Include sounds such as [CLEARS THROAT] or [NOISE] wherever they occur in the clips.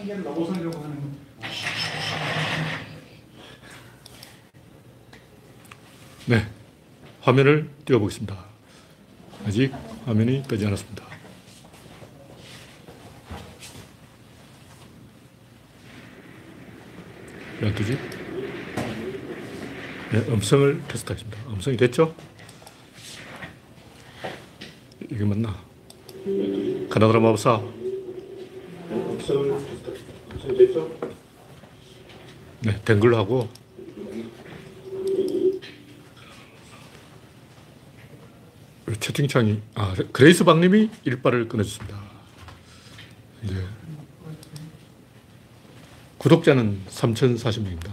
한계를 넘어서려고 하는 네. 화면을 띄워보겠습니다. 아직 화면이 뜨지 않았습니다. 왜안 뜨지? 네, 음성을 테스트하겠습니다. 음성이 됐죠? 이게 맞나? 가나다라 마법사. 음성을 테스트하겠습니다. 음성이 됐죠? 네, 된 걸로 하고 채팅창이 아 그레이스 박님이 일빠를 끊어줬습니다. 이제 구독자는 3,040명입니다.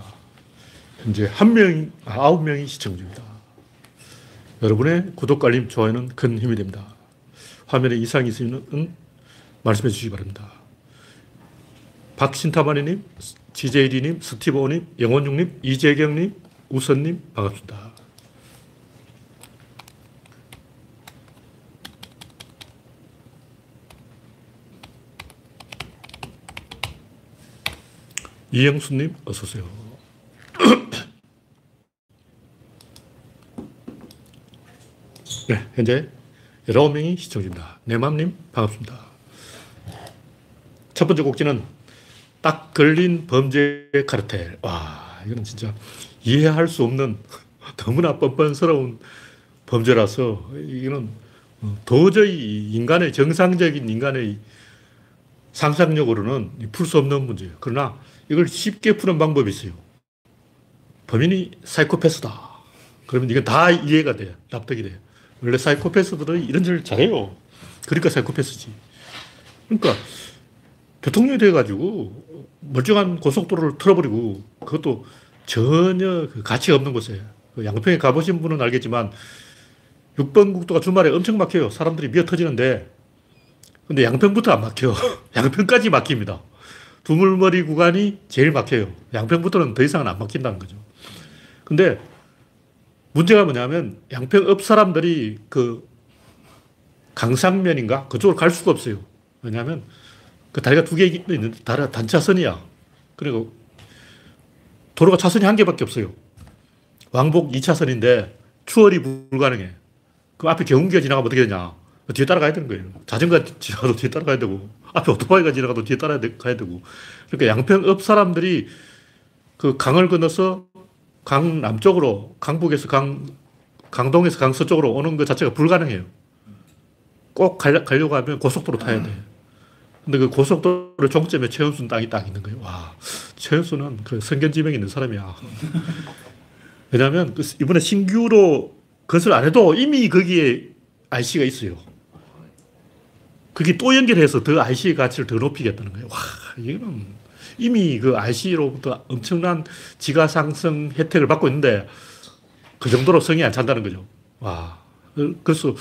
현재 한 명, 아홉 명이 시청 중입니다. 여러분의 구독, 알림, 좋아요는 큰 힘이 됩니다. 화면에 이상이 있으면 말씀해 주시기 바랍니다. 박신타마니님, GJD님, 스티브오님, 영원중님, 이재경님, 우선님, 반갑습니다. 이영수님, 어서오세요. [COUGHS] 네, 현재 19명이 시청 중입니다. 내맘님, 반갑습니다. 첫 번째 곡지는 딱 걸린 범죄 카르텔. 와, 이건 진짜 이해할 수 없는 [LAUGHS] 너무나 뻔뻔스러운 범죄라서 이거는 도저히 인간의 정상적인 인간의 상상력으로는 풀 수 없는 문제예요. 그러나 이걸 쉽게 푸는 방법이 있어요. 범인이 사이코패스다. 그러면 이건 다 이해가 돼요. 납득이 돼요. 원래 사이코패스들은 이런 짓을 잘해요. 그러니까 사이코패스지. 그러니까 교통령이 돼가지고 멀쩡한 고속도로를 틀어버리고 그것도 전혀 그 가치가 없는 곳에 그 양평에 가보신 분은 알겠지만 6번 국도가 주말에 엄청 막혀요. 사람들이 미어 터지는데 근데 양평부터 안 막혀. [LAUGHS] 양평까지 막힙니다. 두물머리 구간이 제일 막혀요. 양평부터는 더 이상은 안 막힌다는 거죠. 근데 문제가 뭐냐면 양평읍 사람들이 그 강상면인가? 그쪽으로 갈 수가 없어요. 왜냐하면 그 다리가 두 개 있는데 다리 단차선이야. 그리고 도로가 차선이 한 개밖에 없어요. 왕복 2차선인데 추월이 불가능해. 그 앞에 경운기가 지나가면 어떻게 되냐. 뒤에 따라가야 되는 거예요. 자전거 지나가도 뒤에 따라가야 되고, 앞에 오토바이가 지나가도 뒤에 따라가야 되고. 그러니까 양평읍 사람들이 그 강을 건너서 강 남쪽으로, 강북에서 강, 강동에서 강 서쪽으로 오는 것 자체가 불가능해요. 꼭 가려고 하면 고속도로 타야 돼. 근데 그 고속도로 종점에 최은순 땅이 딱 있는 거예요. 와, 최은순은 그 선견지명이 있는 사람이야. [LAUGHS] 왜냐면 그 이번에 신규로 건설 안 해도 이미 거기에 IC가 있어요. 그게 또 연결해서 더 IC의 가치를 더 높이겠다는 거예요. 와, 이거는 이미 그 IC로부터 엄청난 지가 상승 혜택을 받고 있는데 그 정도로 성이 안 찬다는 거죠. 와. 그래서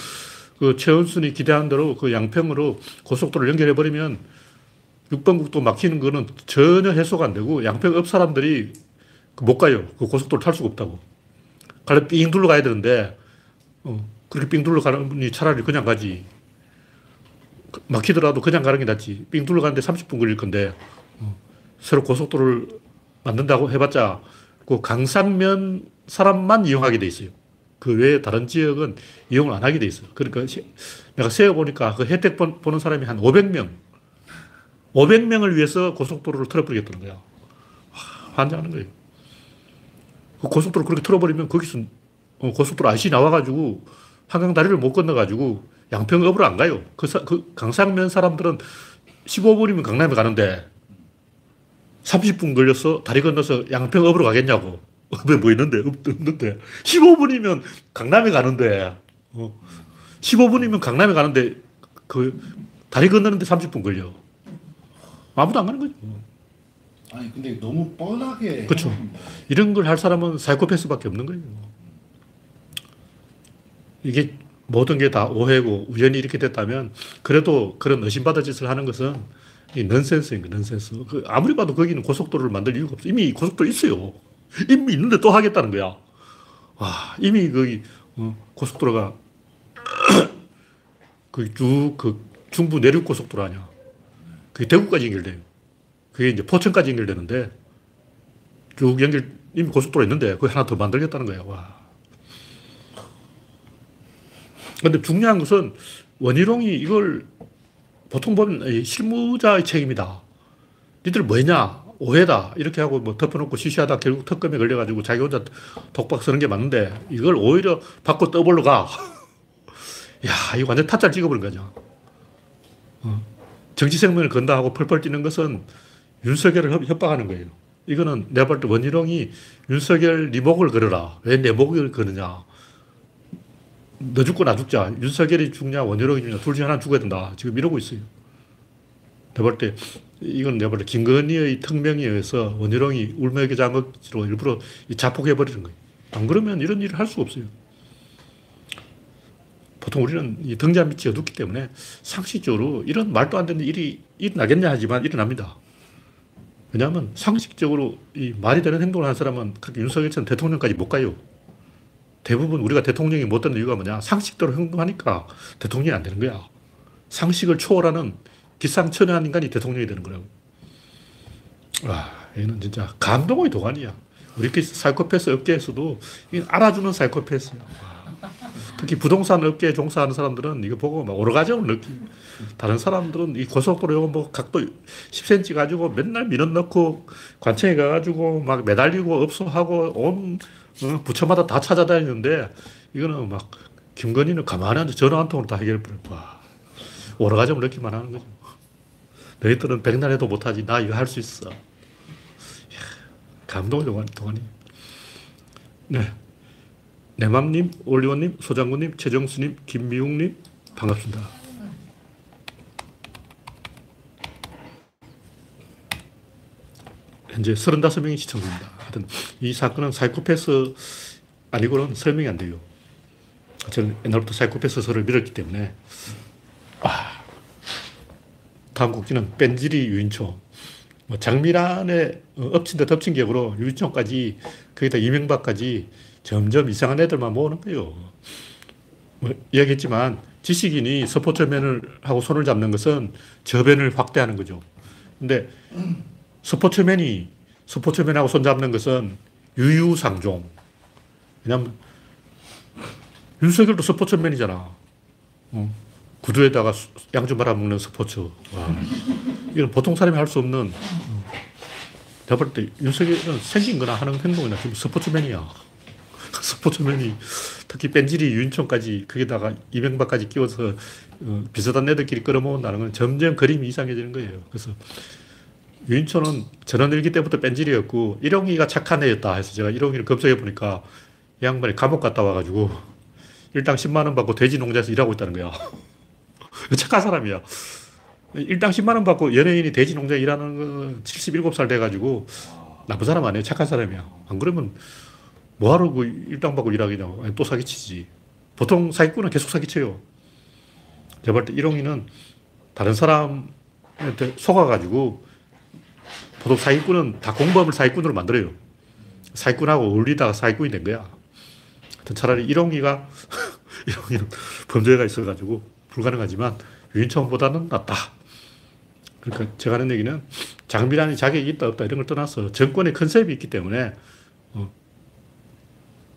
그 최은순이 기대한 대로 그 양평으로 고속도로를 연결해버리면 6번 국도 막히는 거는 전혀 해소가 안 되고 양평읍 사람들이 못 가요. 그 고속도로 탈 수가 없다고. 갈래 삥 둘러 가야 되는데, 어, 그렇게 삥 둘러 가는 분이 차라리 그냥 가지. 막히더라도 그냥 가는 게 낫지. 삥 둘러 가는데 30분 걸릴 건데, 어, 새로 고속도로를 만든다고 해봤자, 그 강상면 사람만 이용하게 돼 있어요. 그 외에 다른 지역은 이용을 안 하게 돼 있어요. 그러니까 내가 세어보니까 그 혜택 보는 사람이 한 500명. 500명을 위해서 고속도로를 틀어버리겠다는 거야. 환장하는 거예요. 그 고속도로 그렇게 틀어버리면 거기서 어, 고속도로 IC 나와가지고 한강 다리를 못 건너가지고 양평읍으로 안 가요. 그, 사, 그 강상면 사람들은 15분이면 강남에 가는데 30분 걸려서 다리 건너서 양평읍으로 가겠냐고. 왜 뭐 있는데? 없는데. 15분이면 강남에 가는데. 어. 15분이면 강남에 가는데 그 다리 건너는데 30분 걸려. 아무도 안 가는 거죠. 아니 근데 너무 뻔하게 그렇죠. 이런 걸 할 사람은 사이코패스밖에 없는 거예요. 이게 모든 게 다 오해고 우연히 이렇게 됐다면 그래도 그런 의심받을 짓을 하는 것은 이 넌센스인 거 넌센스. 그 아무리 봐도 거기는 고속도로를 만들 이유가 없어. 이미 고속도로 있어요. 이미 있는데 또 하겠다는 거야. 와, 이미 거기 어, 고속도로가 [CLEARS THROAT] 그쭉그 중부 내륙 고속도로 아니야. 그게 대구까지 연결돼요. 그게 이제 포천까지 연결되는데 쭉 연결, 이미 고속도로 있는데 그거 하나 더 만들겠다는 거예요. 와. 근데 중요한 것은 원희룡이 이걸 보통 보면 실무자의 책임이다. 니들 뭐냐? 오해다. 이렇게 하고 뭐 덮어놓고 시시하다 결국 특검에 걸려가지고 자기 혼자 독박 쓰는 게 맞는데 이걸 오히려 받고 떠벌로 가. [LAUGHS] 야, 이거 완전 타짜를 찍어버린 거죠. 어. 정치 생명을 건다 하고 펄펄 뛰는 것은 윤석열을 협박하는 거예요. 이거는 내가 볼 때 원희룡이 윤석열 네 목을 걸어라. 왜 내 목을 거느냐. 너 죽고 나 죽자. 윤석열이 죽냐, 원희룡이 죽냐, 둘 중에 하나 죽어야 된다. 지금 이러고 있어요. 내가 볼 때, 이건 내가 볼 때 김건희의 특명에 의해서 원희룡이 울먹이 장억지로 일부러 자폭해버리는 거예요. 안 그러면 이런 일을 할 수가 없어요. 보통 우리는 이 등잔 밑이 어둡기 때문에 상식적으로 이런 말도 안 되는 일이 일어나겠냐 하지만 일어납니다. 왜냐하면 상식적으로 이 말이 되는 행동을 하는 사람은 그렇게 윤석열처럼 대통령까지 못 가요. 대부분 우리가 대통령이 못 되는 이유가 뭐냐? 상식대로 행동하니까 대통령이 안 되는 거야. 상식을 초월하는 기상천외한 인간이 대통령이 되는 거라고. 와, 얘는 진짜 감동의 도가니야. 우리 사이코패스 업계에서도 알아주는 사이코패스야. 특히 부동산 업계에 종사하는 사람들은 이거 보고 막 오르가즘을 느끼. 다른 사람들은 이 고속도로 뭐 각도 10cm 가지고 맨날 민원 넣고 관청에 가가지고 막 매달리고 업소하고 온 어, 부처마다 다 찾아다니는데 이거는 막 김건희는 가만히 앉아 전화 한 통으로 다 해결해버려. 와. 오르가즘을 느끼만 하는 거죠. 너희들은 백날 해도 못하지. 나 이거 할 수 있어. 감동의 동안, 동안이. 네. 내맘님, 올리원님, 소장군님, 최정수님, 김미웅님, 반갑습니다. 현재 35명이 시청 중입니다. 하여튼 이 사건은 사이코패스 아니고는 설명이 안 돼요. 저는 옛날부터 사이코패스서를 밀었기 때문에 아, 다음 곡지는 뺀지리 유인초 뭐 장미란의 엎친 데 덮친 격으로 유인초까지 거기다 이명박까지 점점 이상한 애들만 모으는 거예요. 뭐 이야기했지만 지식인이 스포츠맨을 하고 손을 잡는 것은 저변을 확대하는 거죠. 근데 스포츠맨이 스포츠맨하고 손잡는 것은 유유상종. 왜냐면 윤석열도 스포츠맨이잖아. 어. 구두에다가 양주 말아먹는 스포츠. 와. 이건 보통 사람이 할 수 없는. 어. 내가 볼 때 윤석열은 생긴 거나 하는 행동이나 지금 스포츠맨이야. [LAUGHS] 스포츠맨이 특히 뺀질이 유인촌까지 거기다가 이명박까지 끼워서 어, 비슷한 애들끼리 끌어모은다는 건 점점 그림이 이상해지는 거예요. 그래서 유인촌은 전원일기 때부터 뺀질이었고 일용이가 착한 애였다 해서 제가 일용이를 검색해 보니까 이 양반이 감옥 갔다 와가지고 일당 10만 원 받고 돼지 농장에서 일하고 있다는 거야. [LAUGHS] 착한 사람이야. 일당 10만 원 받고 연예인이 돼지 농장에 일하는 건 77살 돼가지고 나쁜 사람 아니에요. 착한 사람이야. 안 그러면 뭐하러 그 일당 받고 일하겠냐고. 아니, 또 사기치지. 보통 사기꾼은 계속 사기쳐요. 제가 볼 때 일용이는 다른 사람한테 속아가지고 보통 사기꾼은 다 공범을 사기꾼으로 만들어요. 사기꾼하고 어울리다가 사기꾼이 된 거야. 차라리 일용이가, [LAUGHS] 일용이는 범죄가 있어가지고 불가능하지만 유인청보다는 낫다. 그러니까 제가 하는 얘기는 장비란이 자격이 있다 없다 이런 걸 떠나서 정권의 컨셉이 있기 때문에 어,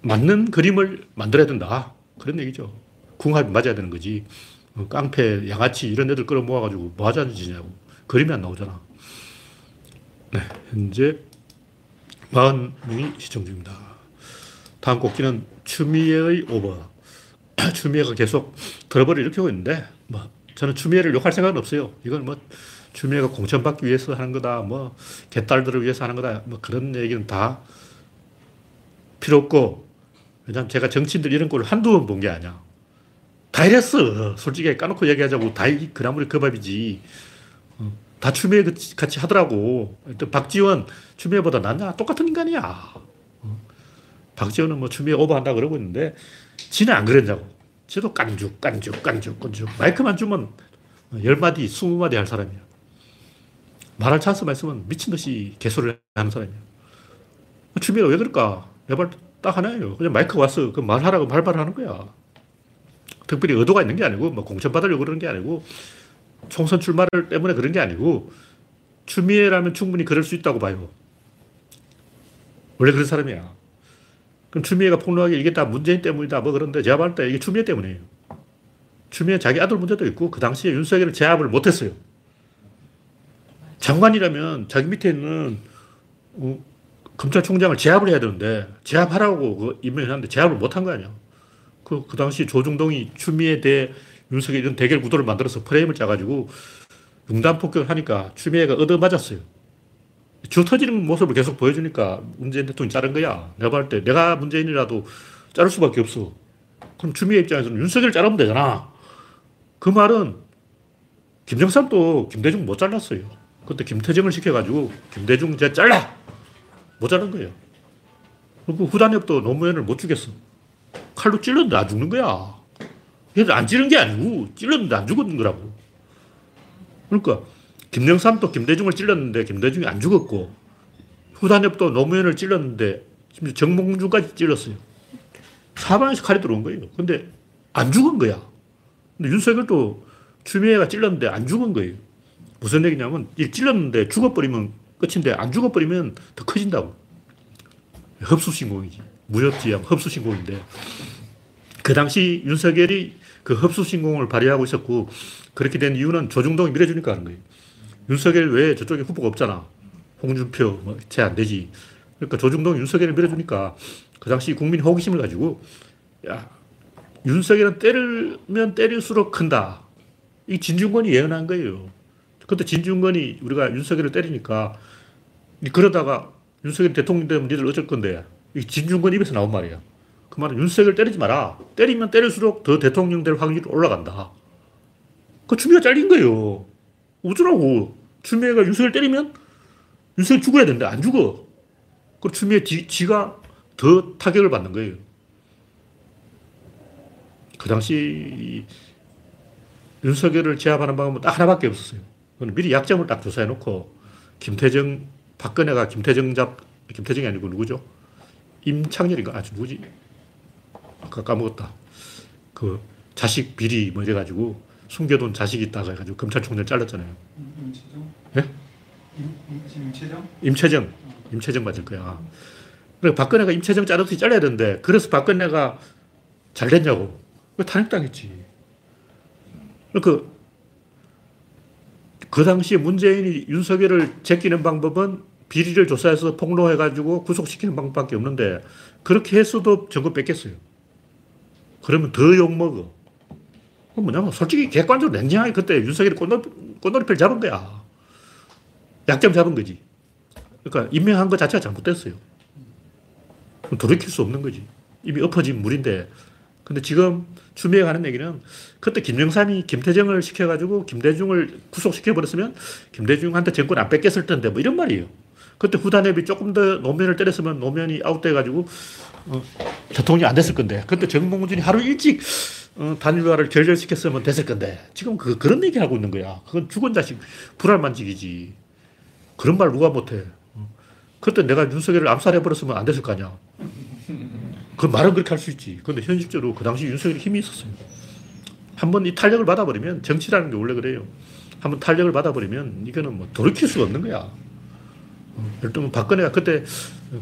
맞는 그림을 만들어야 된다. 그런 얘기죠. 궁합이 맞아야 되는 거지. 어, 깡패, 양아치 이런 애들 끌어 모아가지고 뭐 하자는 짓이냐고. 그림이 안 나오잖아. 네, 현재 40명이 시청 중입니다. 다음 곡기는 추미애의 오버. [CLEARS THROAT] 추미애가 계속 트러블을 일으키고 있는데, 뭐, 저는 추미애를 욕할 생각은 없어요. 이건 뭐, 추미애가 공천받기 위해서 하는 거다, 뭐, 개딸들을 위해서 하는 거다, 뭐, 그런 얘기는 다 필요 없고, 왜냐하면 제가 정치인들 이런 꼴을 한두 번 본 게 아니야. 다 이랬어. 솔직히 까놓고 얘기하자고 다 그나물이 그 밥이지. 어, 다 추미애 같이 하더라고. 또 박지원 추미애보다 낫냐? 똑같은 인간이야. 어, 박지원은 뭐 추미애 오버한다 그러고 있는데 지는 안 그랬냐고. 지도 깐죽, 깐죽, 깐죽, 깐죽. 마이크만 주면 열 마디, 스무 마디 할 사람이야. 말할 찬스만 있으면 미친 듯이 개소를 하는 사람이야. 추미애가 왜 그럴까? 내발 딱 하나예요. 그냥 마이크 와서 그 말하라고 발발을 하는 거야. 특별히 의도가 있는 게 아니고, 뭐 공천 받으려고 그러는 게 아니고, 총선 출마를 때문에 그런 게 아니고, 추미애라면 충분히 그럴 수 있다고 봐요. 원래 그런 사람이야. 그럼 추미애가 폭로하기 이게 다 문재인 때문이다 뭐 그런데 제가 봤을 때 이게 추미애 때문이에요. 추미애 자기 아들 문제도 있고 그 당시에 윤석열을 제압을 못했어요. 장관이라면 자기 밑에 있는 어, 검찰총장을 제압을 해야 되는데 제압하라고 그 임명했는데 제압을 못한 거 아니야. 그, 그 당시 조중동이 추미애 대 윤석열 이런 대결 구도를 만들어서 프레임을 짜가지고 융단 폭격을 하니까 추미애가 얻어맞았어요. 주 터지는 모습을 계속 보여주니까 문재인 대통령이 자른 거야. 내가 볼때 내가 문재인이라도 자를 수밖에 없어. 그럼 추미애 입장에서는 윤석열 자르면 되잖아. 그 말은 김정삼도 김대중 못 잘랐어요. 그때 김태정을 시켜가지고 김대중 제 잘라! 못 자른 거예요. 그리고 후단협도 노무현을 못 죽였어. 칼로 찔렀는데 안 죽는 거야. 그래서 안 찌른 게 아니고 찔렀는데 안 죽은 거라고. 그러니까 김영삼도 김대중을 찔렀는데 김대중이 안 죽었고 후단협도 노무현을 찔렀는데 심지어 정몽준까지 찔렀어요. 사방에서 칼이 들어온 거예요. 근데 안 죽은 거야. 근데 윤석열도 추미애가 찔렀는데 안 죽은 거예요. 무슨 얘기냐면 이 찔렀는데 죽어버리면 끝인데 안 죽어버리면 더 커진다고. 흡수신공이지. 무협지향 흡수신공인데 그 당시 윤석열이 그 흡수신공을 발휘하고 있었고 그렇게 된 이유는 조중동이 밀어주니까 하는 거예요. 윤석열 외에 저쪽에 후보가 없잖아. 홍준표, 뭐, 쟤안 되지. 그러니까 조중동 윤석열을 밀어주니까 그 당시 국민 호기심을 가지고 야, 윤석열은 때리면 때릴수록 큰다. 이 진중권이 예언한 거예요. 그때 진중권이 우리가 윤석열을 때리니까 그러다가 윤석열 대통령 되면 니들 어쩔 건데 이 진중권 입에서 나온 말이야. 그 말은 윤석열 때리지 마라. 때리면 때릴수록 더 대통령 될 확률이 올라간다. 그 추미애가 잘린 거예요. 어쩌라고. 추미애가 윤석열 때리면 윤석열 죽어야 되는데 안 죽어. 그 추미애 지, 지가 더 타격을 받는 거예요. 그 당시 윤석열을 제압하는 방법은 딱 하나밖에 없었어요. 미리 약점을 딱 조사해 놓고 김태정, 박근혜가 김태정 잡, 김태정이 아니고 누구죠? 임창렬인가? 아, 누구지? 아까 까먹었다. 그 자식 비리 뭐 이래가지고 숨겨둔 자식이 있다고 해가지고 검찰총장 잘랐잖아요. 예? 임채정? 임채정. 임채정 맞을 거야. 그래 박근혜가 임채정 자르듯이 잘라야 되는데 그래서 박근혜가 잘 됐냐고. 왜 탄핵당했지. 그, 그 당시에 문재인이 윤석열을 제끼는 방법은 비리를 조사해서 폭로해가지고 구속시키는 방법밖에 없는데 그렇게 했어도 정권 뺏겼어요. 그러면 더 욕먹어. 뭐냐면 솔직히 객관적으로 냉정하게 그때 윤석열이 꽃놀, 꽃놀이패를 잡은 거야. 약점 잡은 거지. 그러니까 임명한 것 자체가 잘못됐어요. 돌이킬 수 없는 거지. 이미 엎어진 물인데. 근데 지금 추미애가 하는 얘기는 그때 김영삼이 김태정을 시켜가지고 김대중을 구속시켜버렸으면 김대중한테 정권 안 뺏겼을 텐데 뭐 이런 말이에요. 그때 후단협이 조금 더 노면을 때렸으면 노면이 아웃돼가지고 어, 대통령이 안 됐을 건데 그때 정몽준이 하루 일찍 어, 단일화를 결렬시켰으면 됐을 건데 지금 그, 그런 얘기 하고 있는 거야. 그건 죽은 자식 불알만직이지. 그런 말 누가 못해. 어. 그때 내가 윤석열을 암살해버렸으면 안 됐을 거 아니야. 그 말은 그렇게 할 수 있지. 근데 현실적으로 그 당시 윤석열이 힘이 있었어요. 한번 이 탄력을 받아버리면 정치라는 게 원래 그래요. 한번 탄력을 받아버리면 이거는 뭐 돌이킬 수가 없는 거야. 예를 들면 박근혜가 그때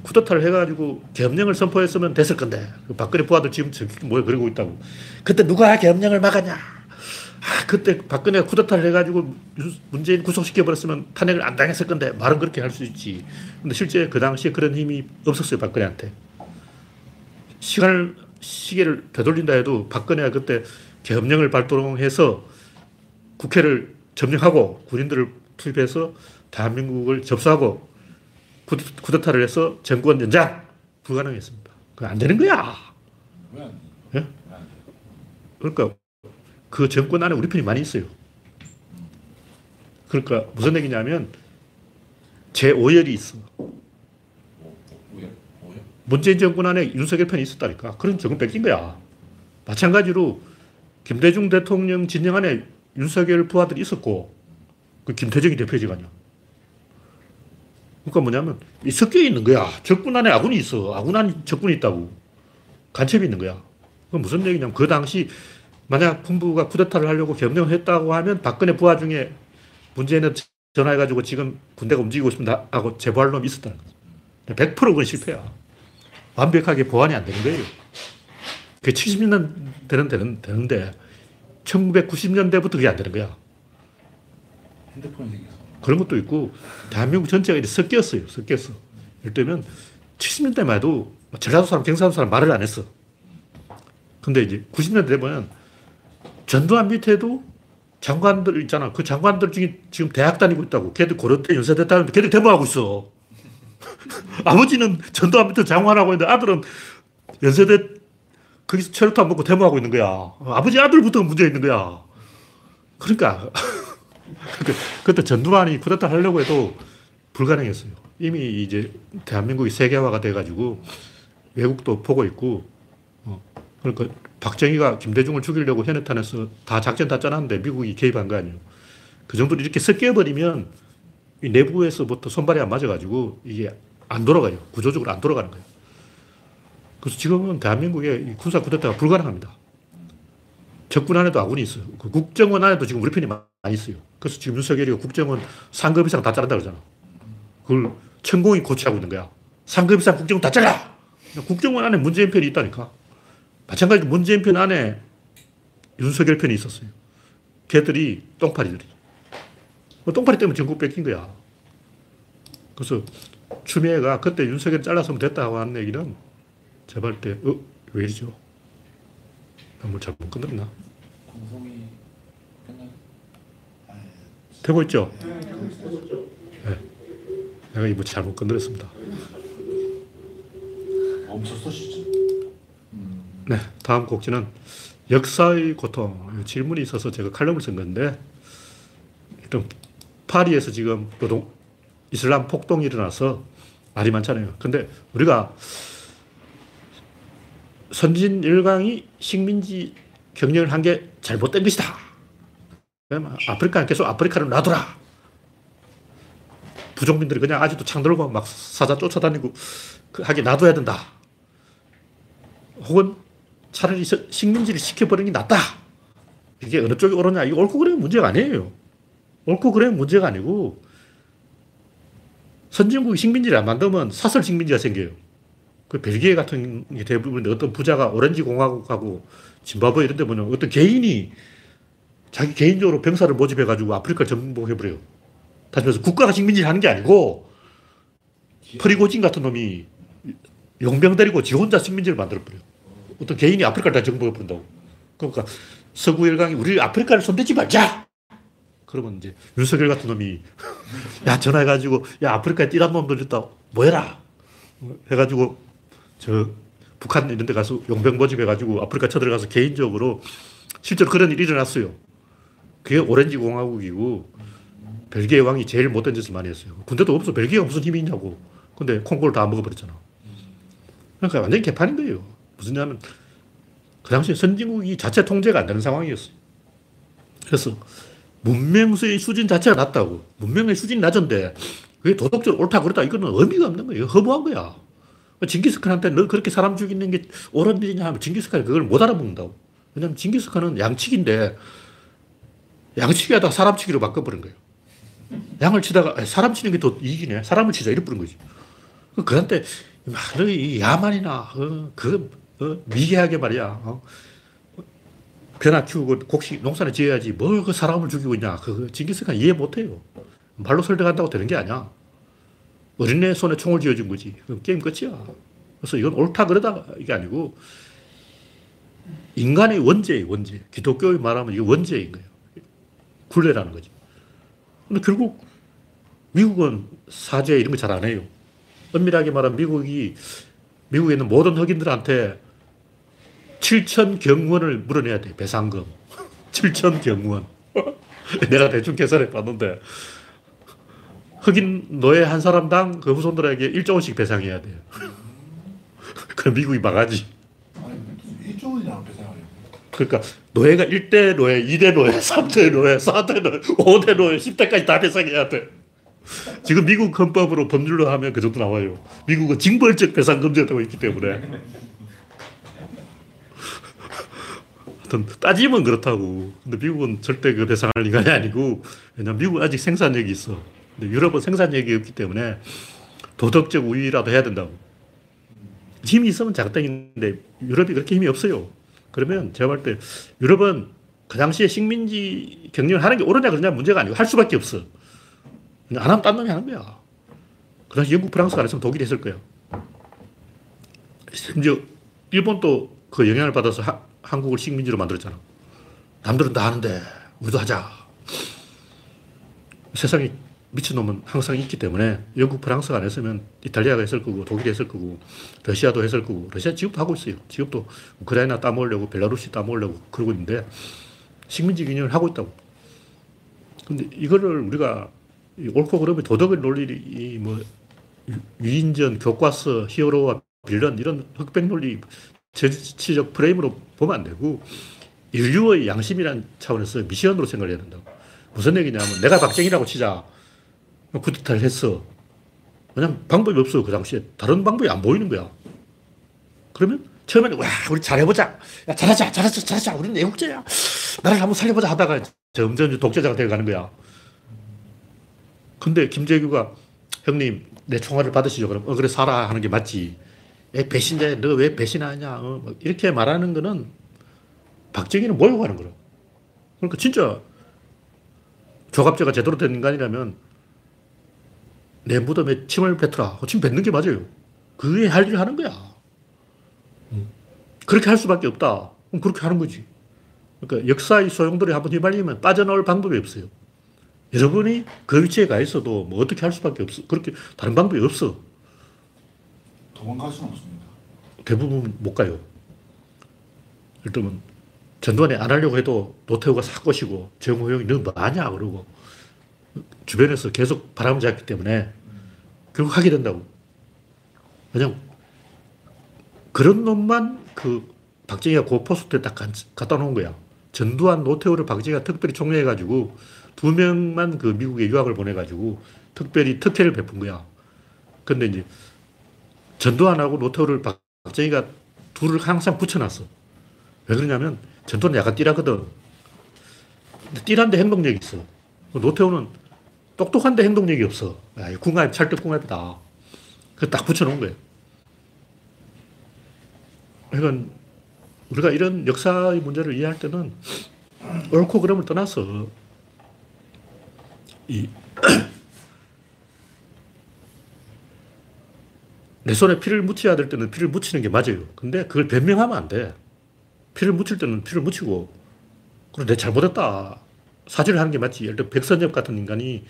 쿠데타를 해가지고 계엄령을 선포했으면 됐을 건데 그 박근혜 부하들 지금 뭐에 그러고 있다고. 그때 누가 계엄령을 막았냐? 아, 그때 박근혜가 쿠데타를 해가지고 문재인 구속시켜버렸으면 탄핵을 안 당했을 건데 말은 그렇게 할 수 있지. 근데 실제 그 당시에 그런 힘이 없었어요, 박근혜한테. 시간을, 시계를 되돌린다 해도 박근혜가 그때 계엄령을 발동해서 국회를 점령하고 군인들을 투입해서 대한민국을 접수하고 쿠데타를 해서 정권 연장 불가능했습니다. 그안 되는 거야. 예? 그러니까 그 정권 안에 우리 편이 많이 있어요. 그러니까 무슨 얘기냐면 제 오열이 있어. 문재인 정권 안에 윤석열 편이 있었다니까. 그런 정권 뺏긴 거야. 마찬가지로 김대중 대통령 진영 안에 윤석열 부하들이 있었고 그 김태정이 대표직 아니야. 그러니까 뭐냐면 섞여 있는 거야. 적군 안에 아군이 있어. 아군 안에 적군이 있다고. 간첩이 있는 거야. 그 무슨 얘기냐면 그 당시 만약 군부가 쿠데타를 하려고 겸령을 했다고 하면 박근혜 부하 중에 문재인은 전화해가지고 지금 군대가 움직이고 있습니다 하고 제보할 놈이 있었다는 거죠. 100% 그건 실패야. 완벽하게 보완이 안 되는 거예요. 그게 70년대는 되는, 되는데 1990년대부터 그게 안 되는 거야. 핸드폰이 생겨서. 그런 것도 있고 대한민국 전체가 이렇게 섞였어요. 섞였어. 예를 들면 70년대만 해도 전라도 사람, 경상도 사람 말을 안 했어. 근데 이제 90년대 되면 전두환 밑에도 장관들 있잖아. 그 장관들 중에 지금 대학 다니고 있다고. 걔들 고려대 연세대 다니는데 걔들 데모하고 있어. [LAUGHS] 아버지는 전두환 밑에 장관하고 있는데 아들은 연세대 거기서 체육탄 먹고 데모하고 있는 거야. 아버지 아들부터 문제 있는 거야. 그러니까 [LAUGHS] 그때 전두환이 쿠데타 하려고 해도 불가능했어요. 이미 이제 대한민국이 세계화가 돼가지고 외국도 보고 있고, 어, 그러니까 박정희가 김대중을 죽이려고 현해탄에서 다 작전 다 짜놨는데 미국이 개입한 거 아니에요. 그 정도로 이렇게 섞여버리면 내부에서부터 손발이 안 맞아가지고 이게 안 돌아가요. 구조적으로 안 돌아가는 거예요. 그래서 지금은 대한민국에 군사 쿠데타가 불가능합니다. 적군 안에도 아군이 있어요. 그 국정원 안에도 지금 우리 편이 많이 있어요. 그래서 지금 윤석열이 국정원 상급 이상 다 자른다 그러잖아. 그걸 천공이 고치하고 있는 거야. 상급 이상 국정원 다 잘라! 국정원 안에 문재인 편이 있다니까. 마찬가지로 문재인 편 안에 윤석열 편이 있었어요. 걔들이 똥파리들이. 뭐 똥파리 때문에 전국 뺏긴 거야. 그래서 추미애가 그때 윤석열 잘랐으면 됐다고 하는 얘기는 제발 때, 어, 왜 이러죠? 뭘 잘못 건드렸나? 방송이 끝나. 되고 있죠? 네. 내가 이거 잘못 건드렸습니다. 멈췄어 진짜. 네, 다음 곡지는 역사의 고통. 질문이 있어서 제가 칼럼을 쓴 건데, 일단 파리에서 지금 노동, 이슬람 폭동이 일어나서 말이 많잖아요. 근데 우리가 선진 열강이 식민지 경영을 한 게 잘못된 것이다. 아프리카 계속 아프리카를 놔둬라. 부족민들이 그냥 아직도 창 들고 막 사자 쫓아다니고 그 하게 놔둬야 된다. 혹은 차라리 식민지를 시켜버리는 게 낫다. 이게 어느 쪽이 옳으냐. 이거 옳고 그러면 문제가 아니에요. 옳고 그러면 문제가 아니고 선진국이 식민지를 안 만들면 사설 식민지가 생겨요. 그 벨기에 같은 게 대부분 어떤 부자가 오렌지 공화국하고 짐바브웨 이런 데 보면 어떤 개인이 자기 개인적으로 병사를 모집해가지고 아프리카를 정복해버려요. 다시 말해서 국가가 식민지를 하는 게 아니고 프리고진 같은 놈이 용병 데리고 지 혼자 식민지를 만들어버려요. 어떤 개인이 아프리카를 다 정복해 버린다고. 그러니까 서구 열강이 우리 아프리카를 손대지 말자! 그러면 이제 윤석열 같은 놈이 [LAUGHS] 야 전화해가지고 야 아프리카에 띠란 놈들 있다 뭐해라 해가지고 저 북한 이런 데 가서 용병 모집해가지고 아프리카 쳐들어가서 개인적으로 실제로 그런 일이 일어났어요. 그게 오렌지 공화국이고 벨기에 왕이 제일 못된 짓을 많이 했어요. 군대도 없어. 벨기에가 무슨 힘이 있냐고. 근데 콩고를 다 먹어버렸잖아. 그러니까 완전히 개판인 거예요. 무슨 냐면 그 당시에 선진국이 자체 통제가 안 되는 상황이었어요. 그래서 문명의 수준 자체가 낮다고. 문명의 수준이 낮은데 그게 도덕적으로 옳다 그러다 이거는 의미가 없는 거예요. 허무한 거야. 징기스칸한테 너 그렇게 사람 죽이는 게 옳은 일이냐 하면 징기스칸이 그걸 못 알아먹는다고. 왜냐면 징기스칸은 양치기인데 양치기 하다가 사람 치기로 바꿔버린 거예요. 양을 치다가 사람 치는 게 더 이기네. 사람을 치자 이래 버린 거지. 그한테 말의 야만이나 어, 그 어, 미개하게 말이야. 어. 변화 키우고 곡식 농사를 지어야지 뭘 그 사람을 죽이고 있냐. 그 징기스칸 이해 못 해요. 말로 설득한다고 되는 게 아니야. 어린애 손에 총을 쥐어준 거지. 그럼 게임 끝이야. 그래서 이건 옳다 그러다 이게 아니고 인간의 원죄예요, 원죄. 기독교의 말하면 이게 원죄인 거예요. 굴레라는 거지. 근데 결국 미국은 사죄 이런 거 잘 안 해요. 엄밀하게 말하면 미국이 미국에 있는 모든 흑인들한테 7천 경원을 물어내야 돼. 배상금. 7천 경원. [LAUGHS] 내가 대충 계산해 봤는데 흑인 노예 한 사람당 그 후손들에게 1조 원씩 배상해야 돼요. [LAUGHS] 그럼 미국이 망하지. 아니 1조 원이나 배상하려. 그러니까 노예가 1대 노예, 2대 노예, 3대 노예, 4대 노예, 5대 노예, 10대까지 다 배상해야 돼. 지금 미국 헌법으로 법률로 하면 그 정도 나와요. 미국은 징벌적 배상 금지가 되고 있기 때문에. 하여튼 따지면 그렇다고. 근데 미국은 절대 그 배상할 인간이 아니고, 왜냐면 미국은 아직 생산력이 있어. 근데 유럽은 생산력이 없기 때문에 도덕적 우위라도 해야 된다고. 힘이 있으면 작당인데 유럽이 그렇게 힘이 없어요. 그러면 제가 볼 때 유럽은 그 당시에 식민지 경영을 하는 게 옳으냐 그러냐 문제가 아니고 할 수밖에 없어. 안 하면 딴 놈이 하는 거야. 그 당시 영국, 프랑스가 안 했으면 독일이 했을 거야. 심지어 일본도 그 영향을 받아서 하- 한국을 식민지로 만들었잖아. 남들은 다 하는데 우리도 하자. 세상에 미친놈은 항상 있기 때문에 영국, 프랑스가 안 했으면 이탈리아가 했을 거고 독일이 했을 거고 러시아도 했을 거고 러시아 지금도 하고 있어요. 지금도 우크라이나 따먹으려고 벨라루시 따먹으려고 그러고 있는데 식민지 균형을 하고 있다고. 근데 이거를 우리가 이 옳고 그름의 도덕의 논리, 뭐 유- 유인전, 교과서, 히어로와 빌런 이런 흑백 논리 정치적 프레임으로 보면 안 되고 인류의 양심이라는 차원에서 미션으로 생각을 해야 된다고. 무슨 얘기냐면 내가 박정희라고 치자. 쿠데타를 했어. 그냥 방법이 없어. 그 당시에. 다른 방법이 안 보이는 거야. 그러면 처음에는 와, 우리 잘해보자. 야, 잘하자, 잘하자, 잘하자. 우리는 애국자야. 나를 한번 살려보자 하다가 점점 독재자가 되어가는 거야. 근데 김재규가 형님, 내 총알을 받으시죠. 그럼, 어, 그래, 살아. 하는 게 맞지. 애 배신자야. 너 왜 배신하냐. 어, 막 이렇게 말하는 거는 박정희는 모욕하는 거라. 그러니까 진짜 조갑제가 제대로 된 인간이라면 내 무덤에 침을 뱉어라. 침 뱉는 게 맞아요. 그게 할 일을 하는 거야. 음. 그렇게 할 수밖에 없다. 그럼 그렇게 하는 거지. 그러니까 역사의 소용돌이 한번 휘말리면 빠져나올 방법이 없어요. 여러분이 그 위치에 가 있어도 뭐 어떻게 할 수밖에 없어. 그렇게 다른 방법이 없어. 도망갈 수는 없습니다. 대부분 못 가요. 예를 들면 전두환이 안 하려고 해도 노태우가 싹 꼬시고 정호영이 너 뭐하냐 그러고 주변에서 계속 바람을 잡기 때문에 결국 하게 된다고. 그냥 그런 놈만 그 박정희가 고포수 때 딱 갖다 놓은 거야. 전두환, 노태우를 박정희가 특별히 총리해가지고 두 명만 그 미국에 유학을 보내가지고 특별히 특혜를 베푼 거야. 근데 이제 전두환하고 노태우를 박- 박정희가 둘을 항상 붙여놨어. 왜 그러냐면 전두환은 약간 띠라거든. 띠란데 행동력이 있어. 노태우는 똑똑한데 행동력이 없어. 야, 이 궁합, 찰떡궁합이다. 그거 딱 붙여놓은 거예요. 그러니까 우리가 이런 역사의 문제를 이해할 때는 옳고 그름을 떠나서 이 내 손에 피를 묻혀야 될 때는 피를 묻히는 게 맞아요. 근데 그걸 변명하면 안 돼. 피를 묻힐 때는 피를 묻히고, 그래, 내 잘못했다. 사죄를 하는 게 맞지. 예를 들어 백선엽 같은 인간이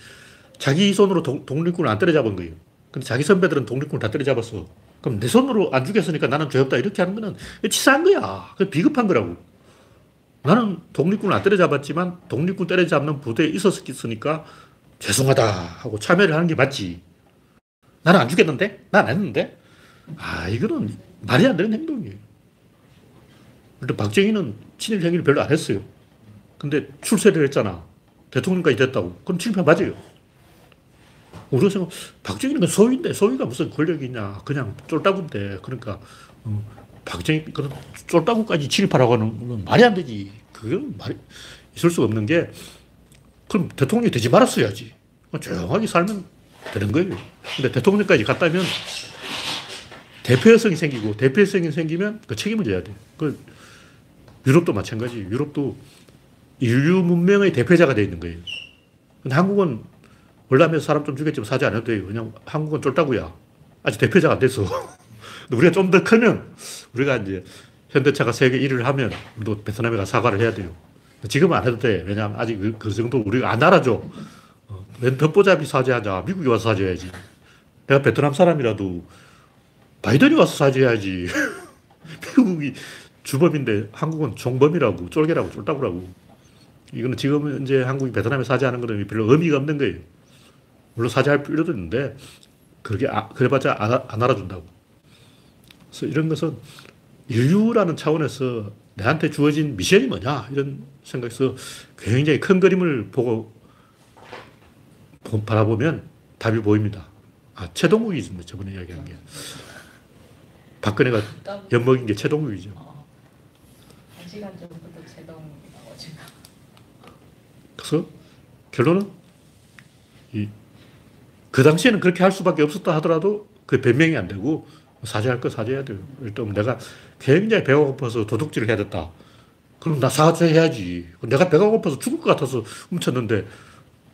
자기 손으로 동, 독립군을 안 때려잡은 거예요. 근데 자기 선배들은 독립군을 다 때려잡았어. 그럼 내 손으로 안 죽였으니까 나는 죄 없다. 이렇게 하는 거는 치사한 거야. 그 비겁한 거라고. 나는 독립군을 안 때려잡았지만 독립군 때려잡는 부대에 있었으니까 죄송하다 하고 참여를 하는 게 맞지. 나는 안 죽였는데? 난 안 했는데? 아, 이거는 말이 안 되는 행동이에요. 근데 박정희는 친일 행위를 별로 안 했어요. 근데 출세를 했잖아. 대통령까지 됐다고. 그럼 친일 맞아요. 우리가 생각, 박정희는 그 소위인데, 소위가 무슨 권력이 있냐. 그냥 쫄따구인데. 그러니까, 어, 박정희, 그런 쫄따구까지 친일파라고 하는 건 말이 안 되지. 그건 말이, 있을 수가 없는 게, 그럼 대통령이 되지 말았어야지. 조용하게 살면 되는 거예요. 근데 대통령까지 갔다면 대표성이 생기고 대표성이 생기면 그 책임을 져야 돼. 그 유럽도 마찬가지. 유럽도 인류 문명의 대표자가 되어 있는 거예요. 근데 한국은 월남에서 사람 좀 죽였지만 안 해도 돼요. 그냥 한국은 쫄따구야. 아직 대표자가 안. 근데 [LAUGHS] 우리가 좀 더 크면 우리가 이제 현대차가 세계 1위를 하면 우리도 베트남에 가 사과를 해야 돼요. 지금은 안 해도 돼. 왜냐하면 아직 그, 그 정도 우리가 안 알아줘. 어, 웬 벽보잡이 사죄하자. 미국이 와서 사죄해야지. 내가 베트남 사람이라도 바이든이 와서 사죄해야지. [LAUGHS] 미국이 주범인데 한국은 종범이라고, 쫄개라고, 쫄따구라고. 이거는 지금 이제 한국이 베트남에 사죄하는 거는 별로 의미가 없는 거예요. 물론 사죄할 필요도 있는데, 그렇게, 아, 그래봤자 안, 안 알아준다고. 그래서 이런 것은 인류라는 차원에서 내한테 주어진 미션이 뭐냐, 이런 생각에서 굉장히 큰 그림을 보고 보- 바라보면 답이 보입니다. 아, 최동욱이 있습니다. 저번에 이야기한 게. 박근혜가 엿먹인 게 최동욱이죠. 어, 한 시간 전부터 그래서 결론은 이, 그 당시에는 그렇게 할 수밖에 없었다 하더라도 그 변명이 안 되고 사죄할 거 사죄해야 돼요. 일단 내가 굉장히 배가 고파서 도둑질을 해야 됐다. 그럼 나 사죄해야지. 내가 배가 고파서 죽을 것 같아서 훔쳤는데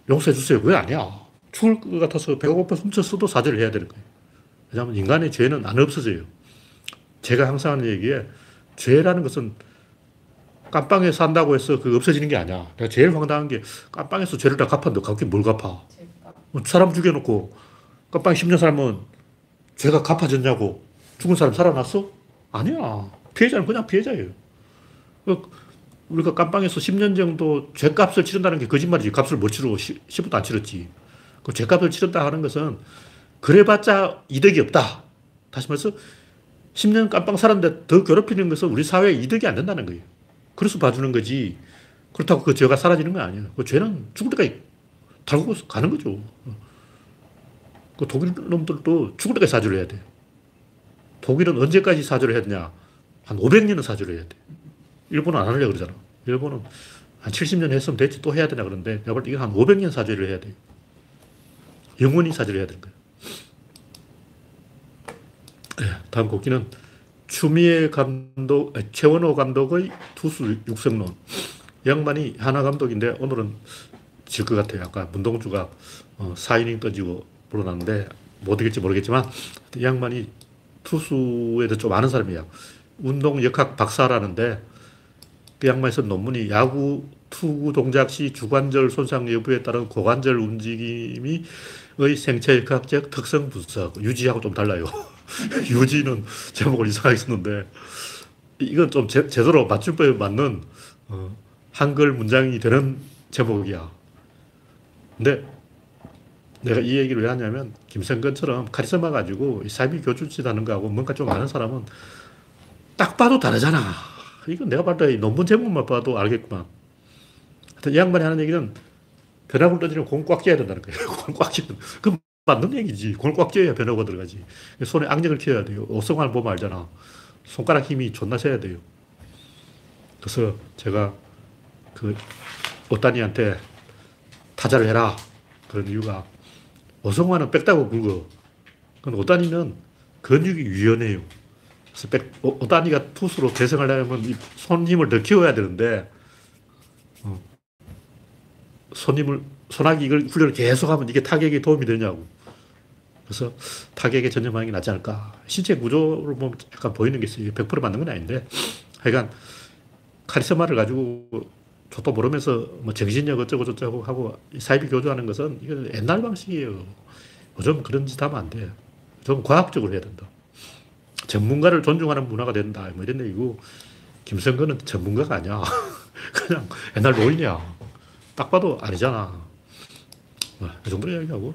용서해 주세요. 그게 아니야. 죽을 것 같아서 배가 고파서 훔쳤어도 사죄를 해야 되는 거예요. 왜냐하면 인간의 죄는 안 없어져요. 제가 항상 하는 얘기에 죄라는 것은 깜빵에 산다고 해서 그 없어지는 게 아니야. 내가 제일 황당한 게 깜빵에서 죄를 다 갚았는데 갚긴 뭘 갚아. 뭐 사람 죽여놓고 깜빵에 10년 살면 죄가 갚아졌냐고. 죽은 사람 살아났어? 아니야. 피해자는 그냥 피해자예요. 그 우리가 깜빵에서 10년 정도 죄값을 치른다는 게 거짓말이지. 값을 못 치르고 10분도 안 치렀지. 그 죄값을 치른다 하는 것은 그래봤자 이득이 없다. 다시 말해서 10년 깜빵 살았는데 더 괴롭히는 것은 우리 사회에 이득이 안 된다는 거예요. 그래서 봐주는 거지. 그렇다고 그 죄가 사라지는 건 아니에요. 그 죄는 죽을 때까지 달고 가는 거죠. 그 독일 놈들도 죽을 때까지 사죄를 해야 돼. 독일은 언제까지 사죄를 되냐? 한 500년은 사죄를 해야 돼. 일본은 안 하려고 그러잖아. 일본은 한 70년 했으면 됐지 또 해야 되냐 그러는데 내가 볼 때 이건 한 500년 사죄를 해야 돼. 영원히 사죄를 해야 되는 거야. 네, 다음 곡기는 추미애 감독, 최원호 감독의 투수 육성론. 양반이 하나 감독인데 오늘은 질 것 같아요. 아까 문동주가 어, 4이닝 던지고 불어났는데 못 이길지 모르겠지만 이 양반이 투수에 대해 좀 아는 사람이야. 운동 역학 박사라는데 그 양반이 쓴 논문이 야구 투구 동작 시 주관절 손상 여부에 따른 고관절 움직임이 의 생체 역학적 특성 분석. 유지하고 좀 달라요. [LAUGHS] 유지는 제목을 이상하게 썼는데, 이건 좀 제, 제대로 맞춤법에 맞는, 어, 한글 문장이 되는 제목이야. 근데 내가 이 얘기를 왜 하냐면, 김성근처럼 카리스마 가지고 사이비 교주짓 하는 거하고 뭔가 좀 아는 사람은 딱 봐도 다르잖아. 이건 내가 봤을 때 논문 제목만 봐도 알겠구만. 하여튼 이 양반이 하는 얘기는 변화구를 던지면 공꽉 쥐어야 된다는 거예요. [LAUGHS] 공꽉 쥐는. 그 맞는 얘기지. 공을 꽉 쥐어야 변화구가 들어가지. 손에 악력을 키워야 돼요. 오성환 보면 알잖아. 손가락 힘이 존나 세야 돼요. 그래서 제가 그 오따니한테 타자를 해라. 그런 이유가 오성환은 뺐다고 굵어. 근데 오따니는 근육이 유연해요. 그래서 백, 오, 오따니가 투수로 대성하려면 손 힘을 더 키워야 되는데 어, 손님을, 손아귀 이걸 훈련을 계속하면 이게 타격에 도움이 되냐고. 그래서 타격에 전념하는 게 낫지 않을까. 신체 구조를 보면 약간 보이는 게 있어요. 100% 맞는 건 아닌데. 하여간 카리스마를 가지고 저도 모르면서 뭐 정신력 어쩌고 저쩌고 하고 사이비 교조하는 것은 이건 옛날 방식이에요. 요즘 그런 짓 하면 안 돼. 좀 과학적으로 해야 된다. 전문가를 존중하는 문화가 된다. 뭐 이런 얘기고, 김성근은 전문가가 아니야. [LAUGHS] 그냥 옛날 노인이야. 딱 봐도 아니잖아. 뭐, 이 정도로 이야기하고.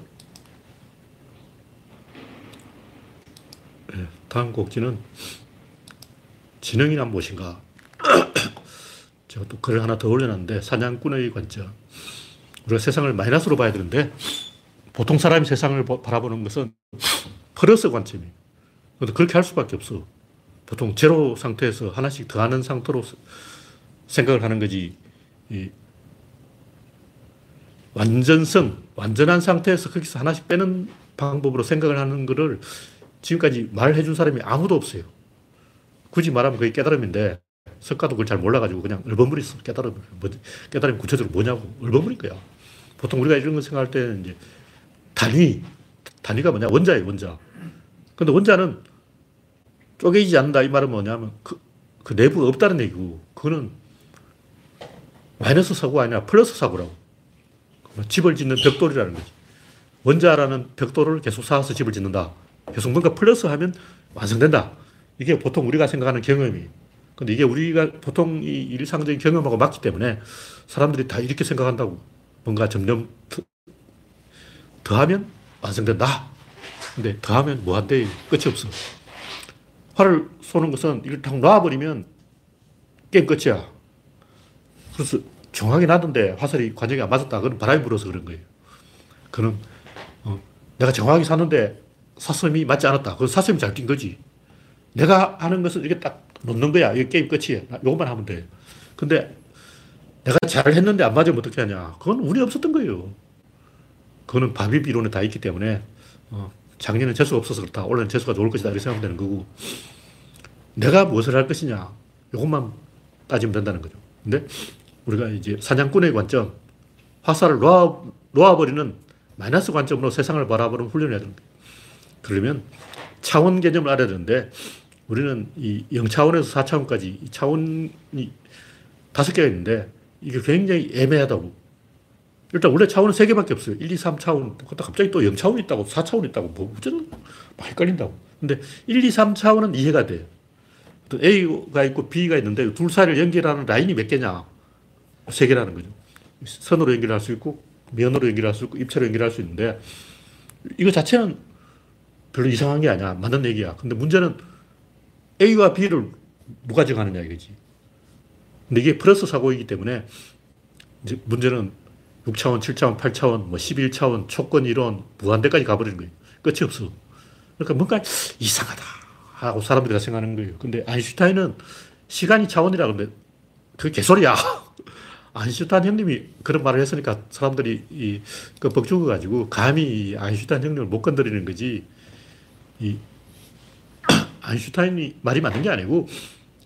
네, 다음 곡지는 지능이란 무엇인가. [COUGHS] 제가 또 글을 하나 더 올려놨는데, 사냥꾼의 관점. 우리가 세상을 마이너스로 봐야 되는데, 보통 사람이 세상을 바라보는 것은 [COUGHS] 플러스 관점이에요. 근데 그렇게 할 수밖에 없어. 보통 제로 상태에서 하나씩 더 하는 상태로 생각을 하는 거지. 완전성, 완전한 상태에서 거기서 하나씩 빼는 방법으로 생각을 하는 거를 지금까지 말해 준 사람이 아무도 없어요. 굳이 말하면 그게 깨달음인데, 석가도 그걸 잘 몰라가지고 그냥 얼버무렸어. 깨달음. 뭐, 깨달음이 구체적으로 뭐냐고. 얼버무린 거야. 보통 우리가 이런 거 생각할 때는 이제 단위. 단위가 뭐냐? 원자예요, 원자. 근데 원자는 쪼개지지 않는다. 이 말은 뭐냐면 그, 그 내부가 없다는 얘기고, 그거는 마이너스 사고가 아니라 플러스 사고라고. 집을 짓는 벽돌이라는 거지. 원자라는 벽돌을 계속 쌓아서 집을 짓는다. 계속 뭔가 플러스 하면 완성된다. 이게 보통 우리가 생각하는 경험이. 근데 이게 우리가 보통 이 일상적인 경험하고 맞기 때문에 사람들이 다 이렇게 생각한다고. 뭔가 점점 더하면 완성된다. 근데 더하면 뭐 한대? 끝이 없어. 활을 쏘는 것은 이걸 딱 놔버리면 게임 끝이야. 그래서 정확히 놔둔데 화살이 관역이 안 맞았다. 그건 바람이 불어서 그런 거예요. 그는 어, 내가 정확히 쐈는데 사슴이 맞지 않았다. 그건 사슴이 잘 뛴 거지. 내가 하는 것은 이렇게 딱 놓는 거야. 이게 게임 끝이야. 요것만 하면 돼. 근데 내가 잘 했는데 안 맞으면 어떻게 하냐. 그건 운이 없었던 거예요. 그거는 바비 비론에 다 있기 때문에, 어, 작년에 재수가 없어서 그렇다. 올해는 재수가 좋을 것이다. 이렇게 생각하면 되는 거고, 내가 무엇을 할 것이냐. 이것만 따지면 된다는 거죠. 근데 우리가 이제 사냥꾼의 관점, 화살을 놓아, 놓아버리는 마이너스 관점으로 세상을 바라보는 훈련을 해야 됩니다. 그러면 차원 개념을 알아야 되는데 우리는 이 0차원에서 4차원까지 이 차원이 다섯 개가 있는데 이게 굉장히 애매하다고. 일단 원래 차원은 세 개밖에 없어요. 1, 2, 3차원. 그다 갑자기 또 0차원 있다고 4차원 있다고 뭐 어쩌든 헷갈린다고. 근데 1, 2, 3차원은 이해가 돼요. A가 있고 B가 있는데 둘 사이를 연결하는 라인이 몇 개냐? 세 개라는 거죠. 선으로 연결할 수 있고 면으로 연결할 수 있고 입체로 연결할 수 있는데 이거 자체는 별로 이상한 게 아니야. 맞는 얘기야. 근데 문제는 A와 B를 누가 정하느냐 이거지. 근데 이게 플러스 사고이기 때문에 문제는 6차원, 7차원, 8차원, 뭐 11차원, 초권 이론, 무한대까지 가버리는 거예요. 끝이 없어. 그러니까 뭔가 이상하다 하고 사람들이 다 생각하는 거예요. 근데 아인슈타인은 시간이 차원이라 근데 그게 개소리야. [LAUGHS] 아인슈타인 형님이 그런 말을 했으니까 사람들이 이, 그 벅죽어가지고 감히 아인슈타인 형님을 못 건드리는 거지. 이 [COUGHS] 아인슈타인이 말이 맞는 게 아니고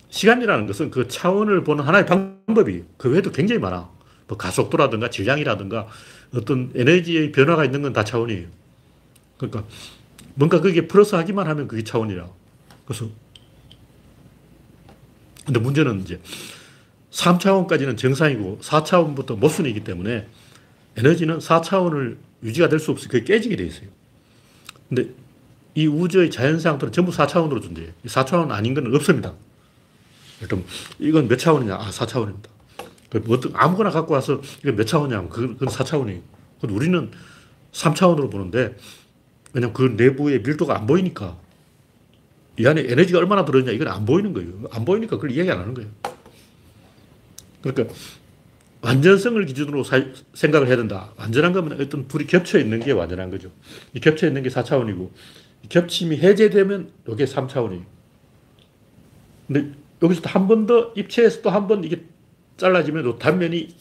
시간이라는 것은 그 차원을 보는 하나의 방법이 그 외에도 굉장히 많아. 뭐 가속도라든가 질량이라든가 어떤 에너지의 변화가 있는 건 다 차원이에요. 그러니까 뭔가 그게 플러스 하기만 하면 그게 차원이라. 그래서 근데 문제는 이제 3차원까지는 정상이고 4차원부터 모순이기 때문에 에너지는 4차원을 유지가 될 수 없어요. 그게 깨지게 돼 있어요. 근데 이 우주의 자연상들은 전부 4차원으로 존재해요. 4차원 아닌 건 없습니다. 일단 이건 몇 차원이냐? 아, 4차원입니다. 뭐 아무거나 갖고 와서 이건 몇 차원이냐? 그건 4차원이에요. 우리는 3차원으로 보는데 왜냐면 그 내부의 밀도가 안 보이니까 이 안에 에너지가 얼마나 들어있냐 이건 안 보이는 거예요. 안 보이니까 그걸 이야기 안 하는 거예요. 그러니까 완전성을 기준으로 사, 생각을 해야 된다. 완전한 거면 어떤 둘이 겹쳐 있는 게 완전한 거죠. 이 겹쳐 있는 게 4차원이고 겹침이 해제되면 이게 3차원이에요. 근데 여기서 한 번 더 입체해서 또 한 번 이게 잘라지면 또 단면이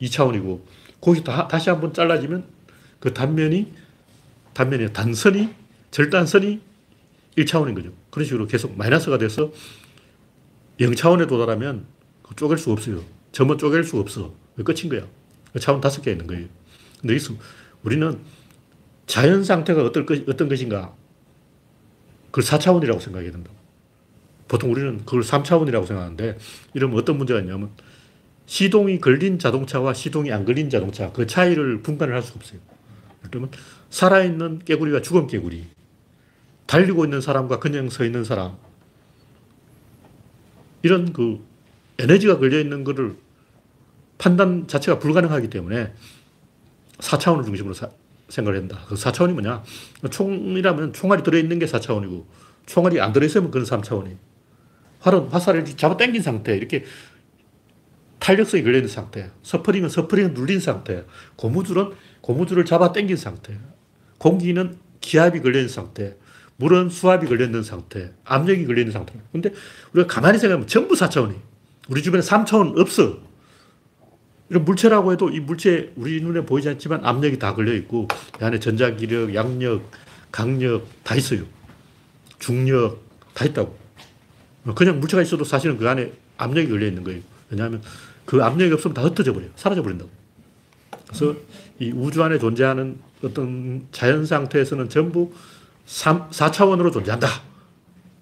2차원이고 거기서 다시 한번 잘라지면 그 단면이 단면이 단선이 절단선이 1차원인 거죠. 그런 식으로 계속 마이너스가 돼서 0차원에 도달하면 쪼갤 수 없어요. 점은 쪼갤 수 없어. 끝인 거야. 차원 다섯 개 있는 거예요. 근데 여기서 우리는 자연 상태가 어떨 것, 어떤 것인가 그걸 4차원이라고 생각해야 된다. 보통 우리는 그걸 3차원이라고 생각하는데 이러면 어떤 문제가 있냐면 시동이 걸린 자동차와 시동이 안 걸린 자동차 그 차이를 분간을 할 수가 없어요. 그러면 살아있는 깨구리가 죽은 깨구리 달리고 있는 사람과 그냥 서 있는 사람 이런 그 에너지가 걸려 있는 것을 판단 자체가 불가능하기 때문에 4차원을 중심으로 사, 생각을 한다. 그 4차원이 뭐냐? 총이라면 총알이 들어있는 게 4차원이고 총알이 안 들어있으면 그건 3차원이에요. 활은 화살을 잡아 당긴 상태. 이렇게 탄력성이 걸려있는 상태. 서퍼링은 서퍼링을 눌린 상태. 고무줄은 고무줄을 잡아 당긴 상태. 공기는 기압이 걸려있는 상태. 물은 수압이 걸려있는 상태. 압력이 걸려있는 상태. 근데 우리가 가만히 생각하면 전부 4차원이에요. 우리 주변에 3차원 없어. 이런 물체라고 해도 이 물체 우리 눈에 보이지 않지만 압력이 다 걸려있고 이 안에 전자기력, 양력, 강력 다 있어요. 중력 다 있다고. 그냥 물체가 있어도 사실은 그 안에 압력이 걸려 있는 거예요. 왜냐하면 그 압력이 없으면 다 흩어져 버려요. 사라져 버린다고. 그래서 이 우주 안에 존재하는 어떤 자연 상태에서는 전부 3, 4차원으로 존재한다.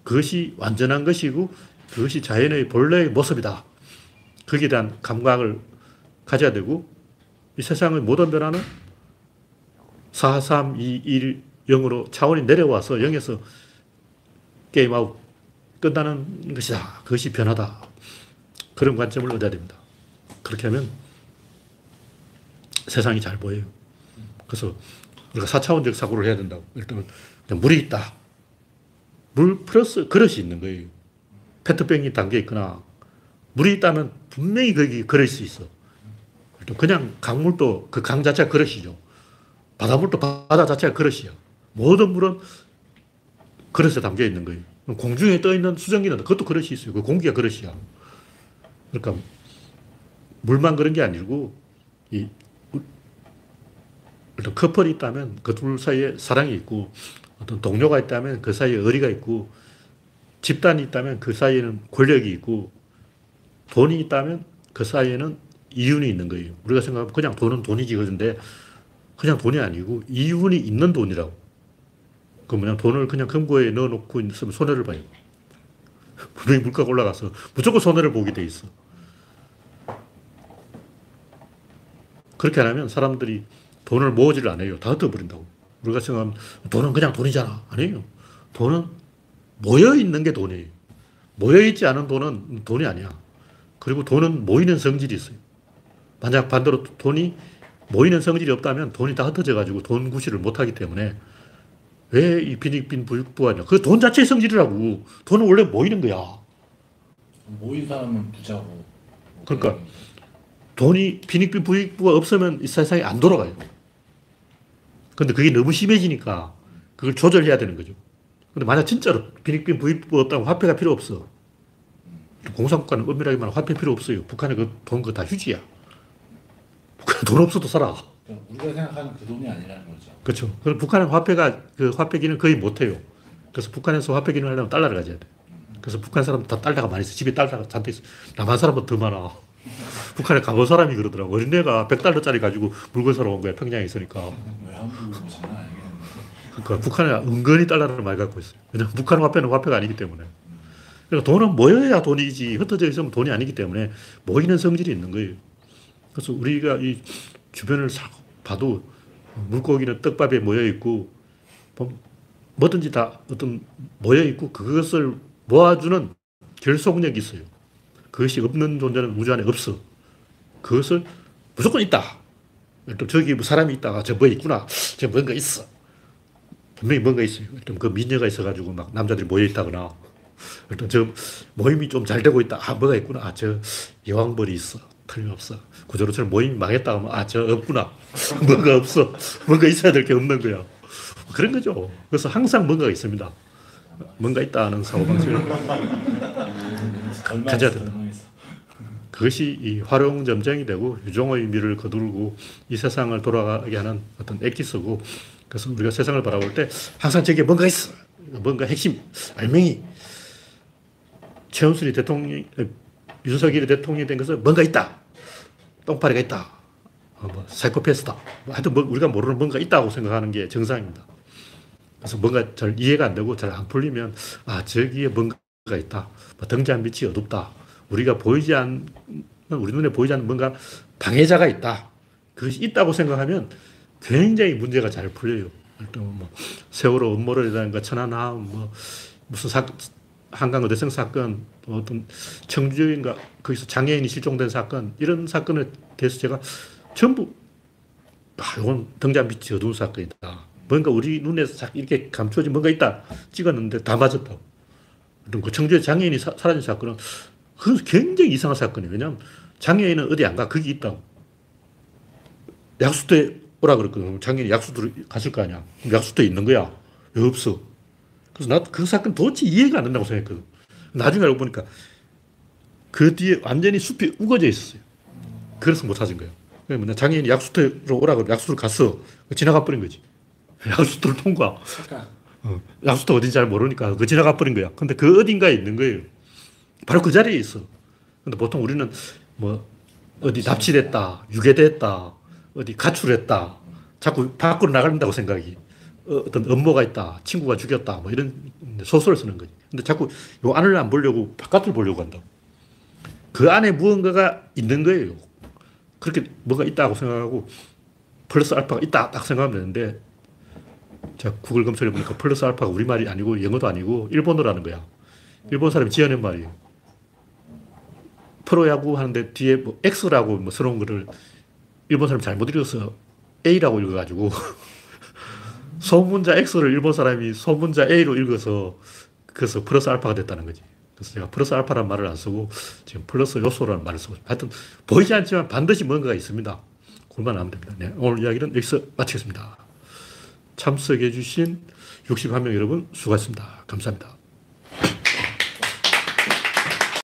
그것이 완전한 것이고 그것이 자연의 본래의 모습이다. 거기에 대한 감각을 가져야 되고 이 세상의 모든 변화는 4, 3, 2, 1, 0으로 차원이 내려와서 0에서 게임 아웃 끝나는 것이다. 그것이 변화다. 그런 관점을 얻어야 됩니다. 그렇게 하면 세상이 잘 보여요. 그래서 우리가 4차원적 사고를 해야 된다고. 일단 물이 있다. 물 플러스 그릇이 있는 거예요. 페트병이 담겨 있거나 물이 있다면 분명히 거기 그릇이 있어. 그냥 강물도 그 강 자체가 그릇이죠. 바닷물도 바다 자체가 그릇이야. 모든 물은 그릇에 담겨 있는 거예요. 공중에 떠 있는 수증기는 그것도 그릇이 있어요. 그 공기가 그릇이야. 그러니까 물만 그런 게 아니고, 이, 어떤 커플이 있다면 그 둘 사이에 사랑이 있고, 어떤 동료가 있다면 그 사이에 의리가 있고, 집단이 있다면 그 사이에는 권력이 있고, 돈이 있다면 그 사이에는 이윤이 있는 거예요. 우리가 생각하면 그냥 돈은 돈이지 그런데 그냥 돈이 아니고 이윤이 있는 돈이라고. 그 뭐냐 돈을 그냥 금고에 넣어놓고 있으면 손해를 봐요. [LAUGHS] 분명히 물가가 올라가서 무조건 손해를 보게 돼 있어. 그렇게 안 하면 사람들이 돈을 모으지를 않아요. 다 흩어버린다고. 우리가 생각하면 돈은 그냥 돈이잖아. 아니에요. 돈은 모여있는 게 돈이에요. 모여있지 않은 돈은 돈이 아니야. 그리고 돈은 모이는 성질이 있어요. 만약 반대로 돈이 모이는 성질이 없다면 돈이 다 흩어져 가지고 돈 구실을 못 하기 때문에 왜 이 빈익빈 부익부하냐. 그 돈 자체의 성질이라고. 돈은 원래 모이는 거야. 모인 사람은 부자고. 그러니까 돈이 빈익빈 부익부가 없으면 이 세상이 안 돌아가요. 근데 그게 너무 심해지니까 그걸 조절해야 되는 거죠. 근데 만약 진짜로 빈익빈 부익부가 없다면 화폐가 필요 없어. 공산국가는 엄밀하게 말하면 화폐 필요 없어요. 북한의 그돈 그거 다 휴지야. 북한 돈 없어도 살아. 우리가 생각하는 그 돈이 아니라는 거죠. 그렇죠. 그럼 북한은 화폐가 그 화폐 기능 거의 못 해요. 그래서 북한에서 화폐 기능을 하려면 달러를 가져야 돼. 그래서 북한 사람 다 달러가 많이 있어. 집에 달러가 잔뜩 있어. 남한 사람은 더 많아. 북한에 가본 사람이 그러더라고. 어린애가 100달러짜리 가지고 물건 사러 온 거야. 평양에 있으니까. 그러니까 북한에 은근히 달러를 많이 갖고 있어요. 왜냐면 북한 화폐는 화폐가 아니기 때문에. 그러니까 돈은 모여야 돈이지 흩어져 있으면 돈이 아니기 때문에 모이는 성질이 있는 거예요. 그래서 우리가 이 주변을 싹 봐도 물고기는 떡밥에 모여 있고 뭐 뭐든지 다 어떤 모여 있고 그것을 모아주는 결속력이 있어요. 그것이 없는 존재는 우주 안에 없어. 그것을 무조건 있다. 또 저기 뭐 사람이 있다가 저 뭐 있구나. 저 뭔가 있어. 분명히 뭔가 있어요. 좀그 미녀가 있어가지고 막 남자들이 모여 있다거나 일단 저 모임이 좀 잘 되고 있다. 아, 뭐가 있구나. 아, 저 여왕벌이 있어. 틀림없어. 구조로처럼 모임이 망했다 하면 아, 저 없구나. [LAUGHS] 뭔가 없어. 뭔가 있어야 될 게 없는 거야. 그런 거죠. 그래서 항상 뭔가가 있습니다. 뭔가 있다는 사고방식을 [LAUGHS] 가져야 된다. 그것이 이 활용점정이 되고 유종의 미를 거두고 이 세상을 돌아가게 하는 어떤 엑기스고 그래서 우리가 세상을 바라볼 때 항상 저게 뭔가 있어. 뭔가 핵심, 알맹이. 최은순이 대통령, 윤석열이 대통령이 된 것은 뭔가 있다. 똥파리가 있다. 어, 뭐, 사이코패스다. 뭐 하여튼 뭐 우리가 모르는 뭔가 있다고 생각하는 게 정상입니다. 그래서 뭔가 잘 이해가 안 되고 잘 안 풀리면, 아, 저기에 뭔가가 있다. 뭐 등잔 밑이 어둡다. 우리가 보이지 않는, 우리 눈에 보이지 않는 뭔가 방해자가 있다. 그것이 있다고 생각하면 굉장히 문제가 잘 풀려요. 일단 뭐 세월호 음모론이라든가 천안함, 뭐 무슨 사, 한강 어대성 사건, 또 어떤 청주인가 거기서 장애인이 실종된 사건 이런 사건에 대해서 제가 전부 아, 이건 등잔 빛이 어두운 사건이다. 뭔가 우리 눈에 싹 이렇게 감춰진 뭔가 있다 찍었는데 다 맞았다고. 그 청주에 장애인이 사, 사라진 사건은 그건 굉장히 이상한 사건이에요. 왜냐하면 장애인은 어디 안 가. 거기 있다고. 약수터에 오라 그랬거든. 장애인이 약수터로 갔을 거 아니야. 약수터에 있는 거야. 왜 없어? 그래서 나도 그 사건 도대체 이해가 안 된다고 생각했거든. 나중에 알고 보니까 그 뒤에 완전히 숲이 우거져 있었어요. 그래서 못 찾은 거예요. 그러면 장애인이 약수터로 오라 그래. 약수터로 갔어. 지나가 버린 거지. [LAUGHS] 약수터를 통과. 그러니까 어, 약수터 어딘지 잘 모르니까 그 지나가 버린 거야. 근데 그 어딘가에 있는 거예요. 바로 그 자리에 있어. 근데 보통 우리는 뭐 어디 납치됐다, 유괴됐다, 어디 가출했다. 자꾸 밖으로 나간다고 생각이. 어, 어떤 업무가 있다, 친구가 죽였다, 뭐 이런 소설을 쓰는 거지. 근데 자꾸 요 안을 안 보려고 바깥을 보려고 한다. 그 안에 무언가가 있는 거예요. 그렇게 뭔가 있다고 생각하고 플러스 알파가 있다 딱 생각하면 되는데 제가 구글 검색해 보니까 플러스 알파가 우리말이 아니고 영어도 아니고 일본어라는 거야. 일본 사람이 지어낸 말이에요. 프로야구 하는데 뒤에 뭐 X라고 뭐 써놓은 거를 일본 사람이 잘못 읽어서 A라고 읽어가지고 [LAUGHS] 소문자 X를 일본 사람이 소문자 A로 읽어서 그래서 플러스 알파가 됐다는 거지. 그래서 제가 플러스 알파라는 말을 안 쓰고 지금 플러스 요소라는 말을 쓰고. 하여튼 보이지 않지만 반드시 뭔가가 있습니다. 그만 하면 됩니다. 네, 오늘 이야기는 여기서 마치겠습니다. 참석해 주신 61명 여러분 수고하셨습니다. 감사합니다.